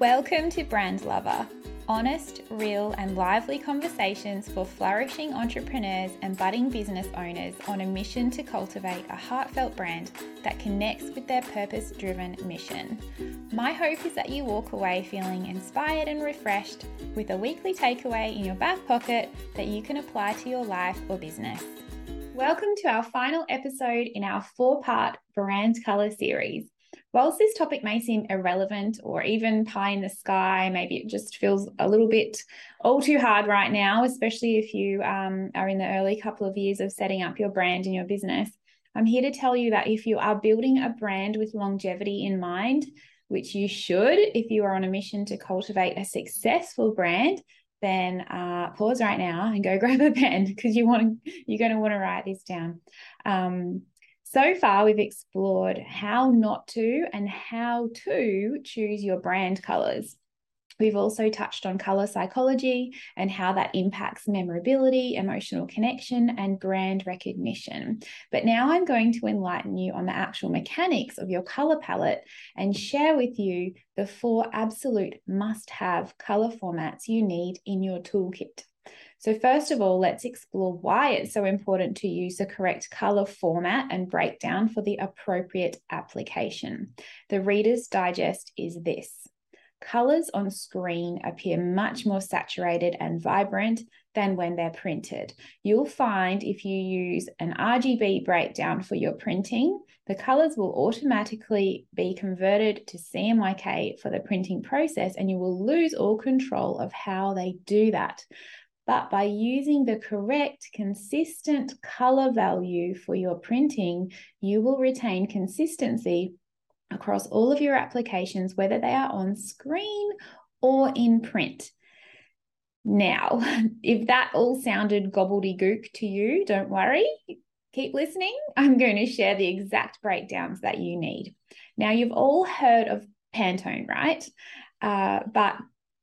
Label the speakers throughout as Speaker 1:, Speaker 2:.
Speaker 1: Welcome to Brand Lover, honest, real, and lively conversations for flourishing entrepreneurs and budding business owners on a mission to cultivate a heartfelt brand that connects with their purpose driven mission. My hope is that you walk away feeling inspired and refreshed with a weekly takeaway in your back pocket that you can apply to your life or business. Welcome to our final episode in our four part brand color series. Whilst this topic may seem irrelevant or even pie in the sky, maybe it just feels a little bit all too hard right now, especially if you um, are in the early couple of years of setting up your brand and your business. I'm here to tell you that if you are building a brand with longevity in mind, which you should if you are on a mission to cultivate a successful brand, then uh, pause right now and go grab a pen because you want you're going to want to write this down. Um, so far, we've explored how not to and how to choose your brand colors. We've also touched on color psychology and how that impacts memorability, emotional connection, and brand recognition. But now I'm going to enlighten you on the actual mechanics of your color palette and share with you the four absolute must have color formats you need in your toolkit. So, first of all, let's explore why it's so important to use the correct color format and breakdown for the appropriate application. The Reader's Digest is this. Colors on screen appear much more saturated and vibrant than when they're printed. You'll find if you use an RGB breakdown for your printing, the colors will automatically be converted to CMYK for the printing process, and you will lose all control of how they do that but by using the correct consistent color value for your printing, you will retain consistency across all of your applications, whether they are on screen or in print. Now, if that all sounded gobbledygook to you, don't worry, keep listening. I'm going to share the exact breakdowns that you need. Now, you've all heard of Pantone, right? Uh, but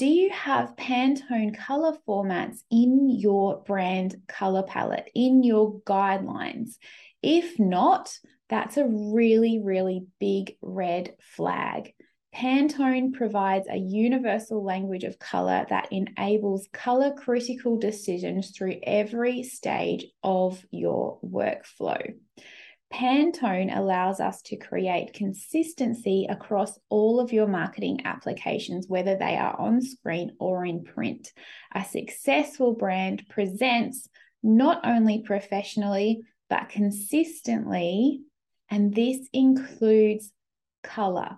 Speaker 1: do you have Pantone color formats in your brand color palette, in your guidelines? If not, that's a really, really big red flag. Pantone provides a universal language of color that enables color critical decisions through every stage of your workflow. Pantone allows us to create consistency across all of your marketing applications, whether they are on screen or in print. A successful brand presents not only professionally, but consistently, and this includes color.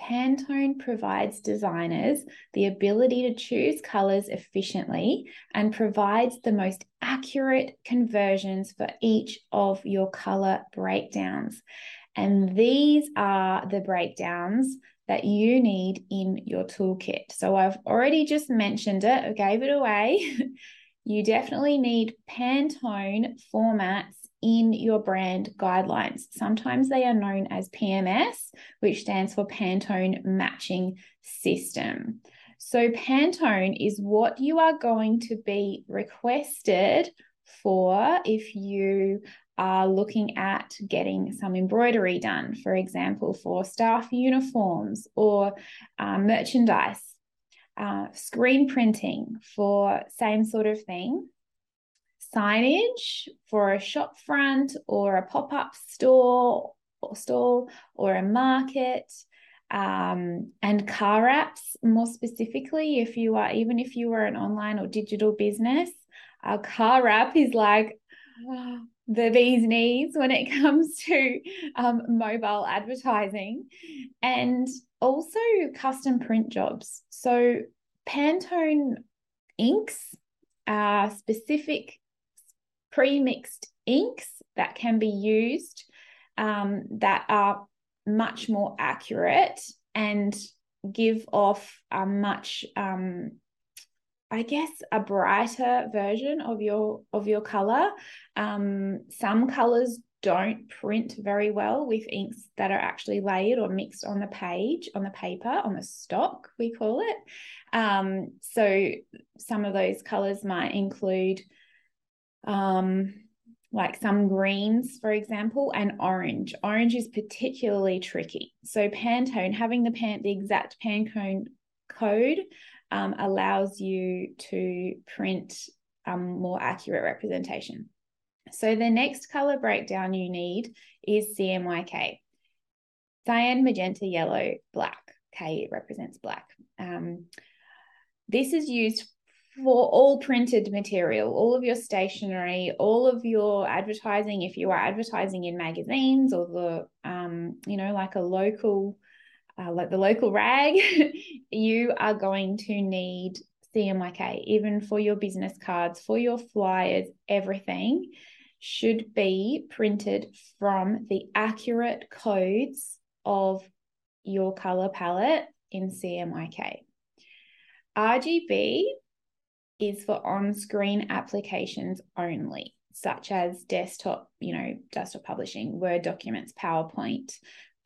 Speaker 1: Pantone provides designers the ability to choose colors efficiently and provides the most accurate conversions for each of your color breakdowns. And these are the breakdowns that you need in your toolkit. So I've already just mentioned it, I gave it away. you definitely need Pantone formats in your brand guidelines. Sometimes they are known as PMS, which stands for Pantone Matching System. So, Pantone is what you are going to be requested for if you are looking at getting some embroidery done, for example, for staff uniforms or uh, merchandise, uh, screen printing for same sort of thing signage for a shop front or a pop-up store or stall or a market um, and car wraps more specifically if you are even if you are an online or digital business a car wrap is like the bee's knees when it comes to um, mobile advertising. And also custom print jobs. So pantone inks are specific pre-mixed inks that can be used um, that are much more accurate and give off a much um, I guess a brighter version of your of your color. Um, some colors don't print very well with inks that are actually layered or mixed on the page, on the paper, on the stock, we call it. Um, so some of those colors might include um, like some greens, for example, and orange. Orange is particularly tricky. So Pantone, having the pan, the exact Pantone code um, allows you to print a um, more accurate representation. So the next color breakdown you need is CMYK. Cyan, magenta, yellow, black. K represents black. Um, this is used for all printed material, all of your stationery, all of your advertising. If you are advertising in magazines or the, um, you know, like a local, uh, like the local rag, you are going to need CMYK, even for your business cards, for your flyers, everything should be printed from the accurate codes of your color palette in CMYK. RGB is for on-screen applications only, such as desktop, you know, desktop publishing, Word documents, PowerPoint,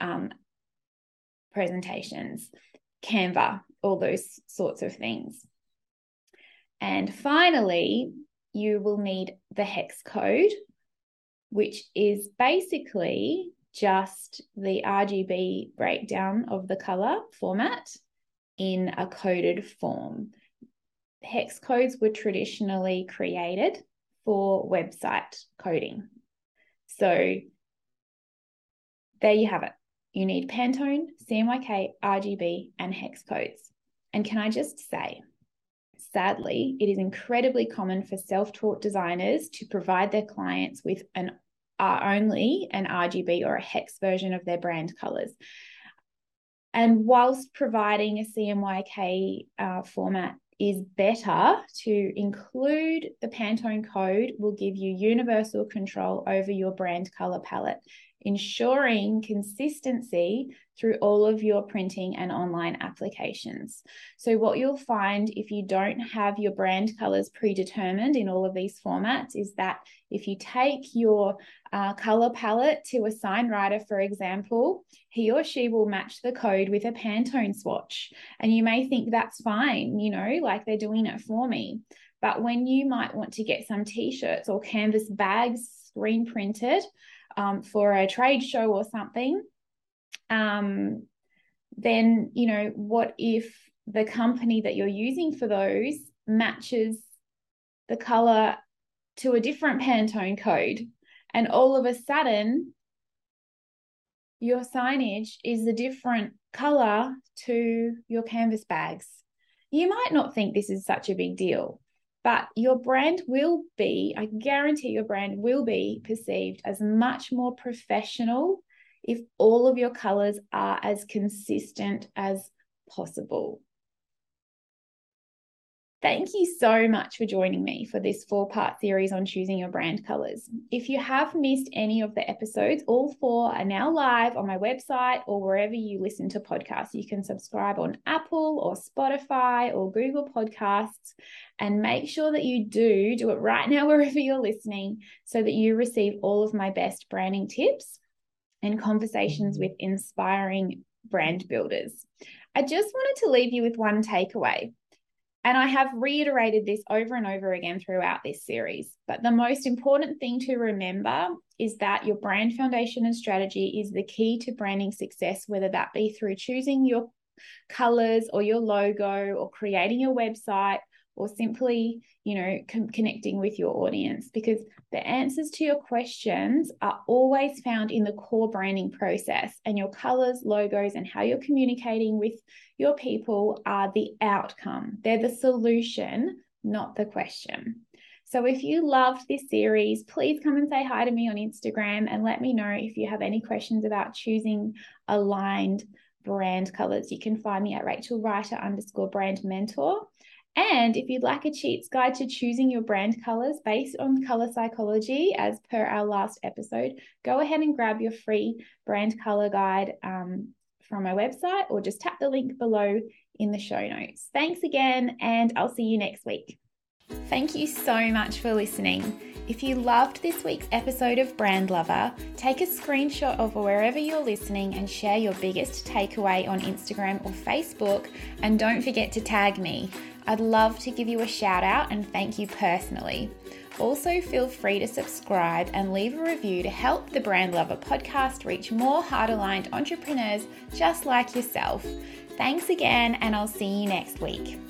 Speaker 1: um, presentations, Canva, all those sorts of things. And finally, you will need the hex code, which is basically just the RGB breakdown of the color format in a coded form. Hex codes were traditionally created for website coding. So there you have it. You need Pantone, CMYK, RGB, and hex codes. And can I just say, sadly, it is incredibly common for self taught designers to provide their clients with an are only an RGB or a hex version of their brand colors. And whilst providing a CMYK uh, format is better to include the Pantone code will give you universal control over your brand color palette ensuring consistency through all of your printing and online applications. So, what you'll find if you don't have your brand colors predetermined in all of these formats is that if you take your uh, color palette to a sign writer, for example, he or she will match the code with a Pantone swatch. And you may think that's fine, you know, like they're doing it for me. But when you might want to get some t shirts or canvas bags screen printed, um, for a trade show or something, um, then, you know, what if the company that you're using for those matches the color to a different Pantone code? And all of a sudden, your signage is a different color to your canvas bags. You might not think this is such a big deal, but your brand will be, I guarantee your brand will be perceived as much more professional if all of your colors are as consistent as possible. Thank you so much for joining me for this four part series on choosing your brand colors. If you have missed any of the episodes, all four are now live on my website or wherever you listen to podcasts. You can subscribe on Apple or Spotify or Google Podcasts and make sure that you do do it right now wherever you're listening so that you receive all of my best branding tips and conversations with inspiring brand builders. I just wanted to leave you with one takeaway. And I have reiterated this over and over again throughout this series. But the most important thing to remember is that your brand foundation and strategy is the key to branding success, whether that be through choosing your colors or your logo or creating your website or simply, you know, connecting with your audience because the answers to your questions are always found in the core branding process and your colors, logos, and how you're communicating with your people are the outcome. They're the solution, not the question. So if you loved this series, please come and say hi to me on Instagram and let me know if you have any questions about choosing aligned brand colors. You can find me at Rachel Reiter underscore brand mentor. And if you'd like a cheats guide to choosing your brand colors based on color psychology, as per our last episode, go ahead and grab your free brand color guide um, from my website or just tap the link below in the show notes. Thanks again, and I'll see you next week. Thank you so much for listening. If you loved this week's episode of Brand Lover, take a screenshot of wherever you're listening and share your biggest takeaway on Instagram or Facebook. And don't forget to tag me. I'd love to give you a shout out and thank you personally. Also, feel free to subscribe and leave a review to help the Brand Lover podcast reach more heart aligned entrepreneurs just like yourself. Thanks again, and I'll see you next week.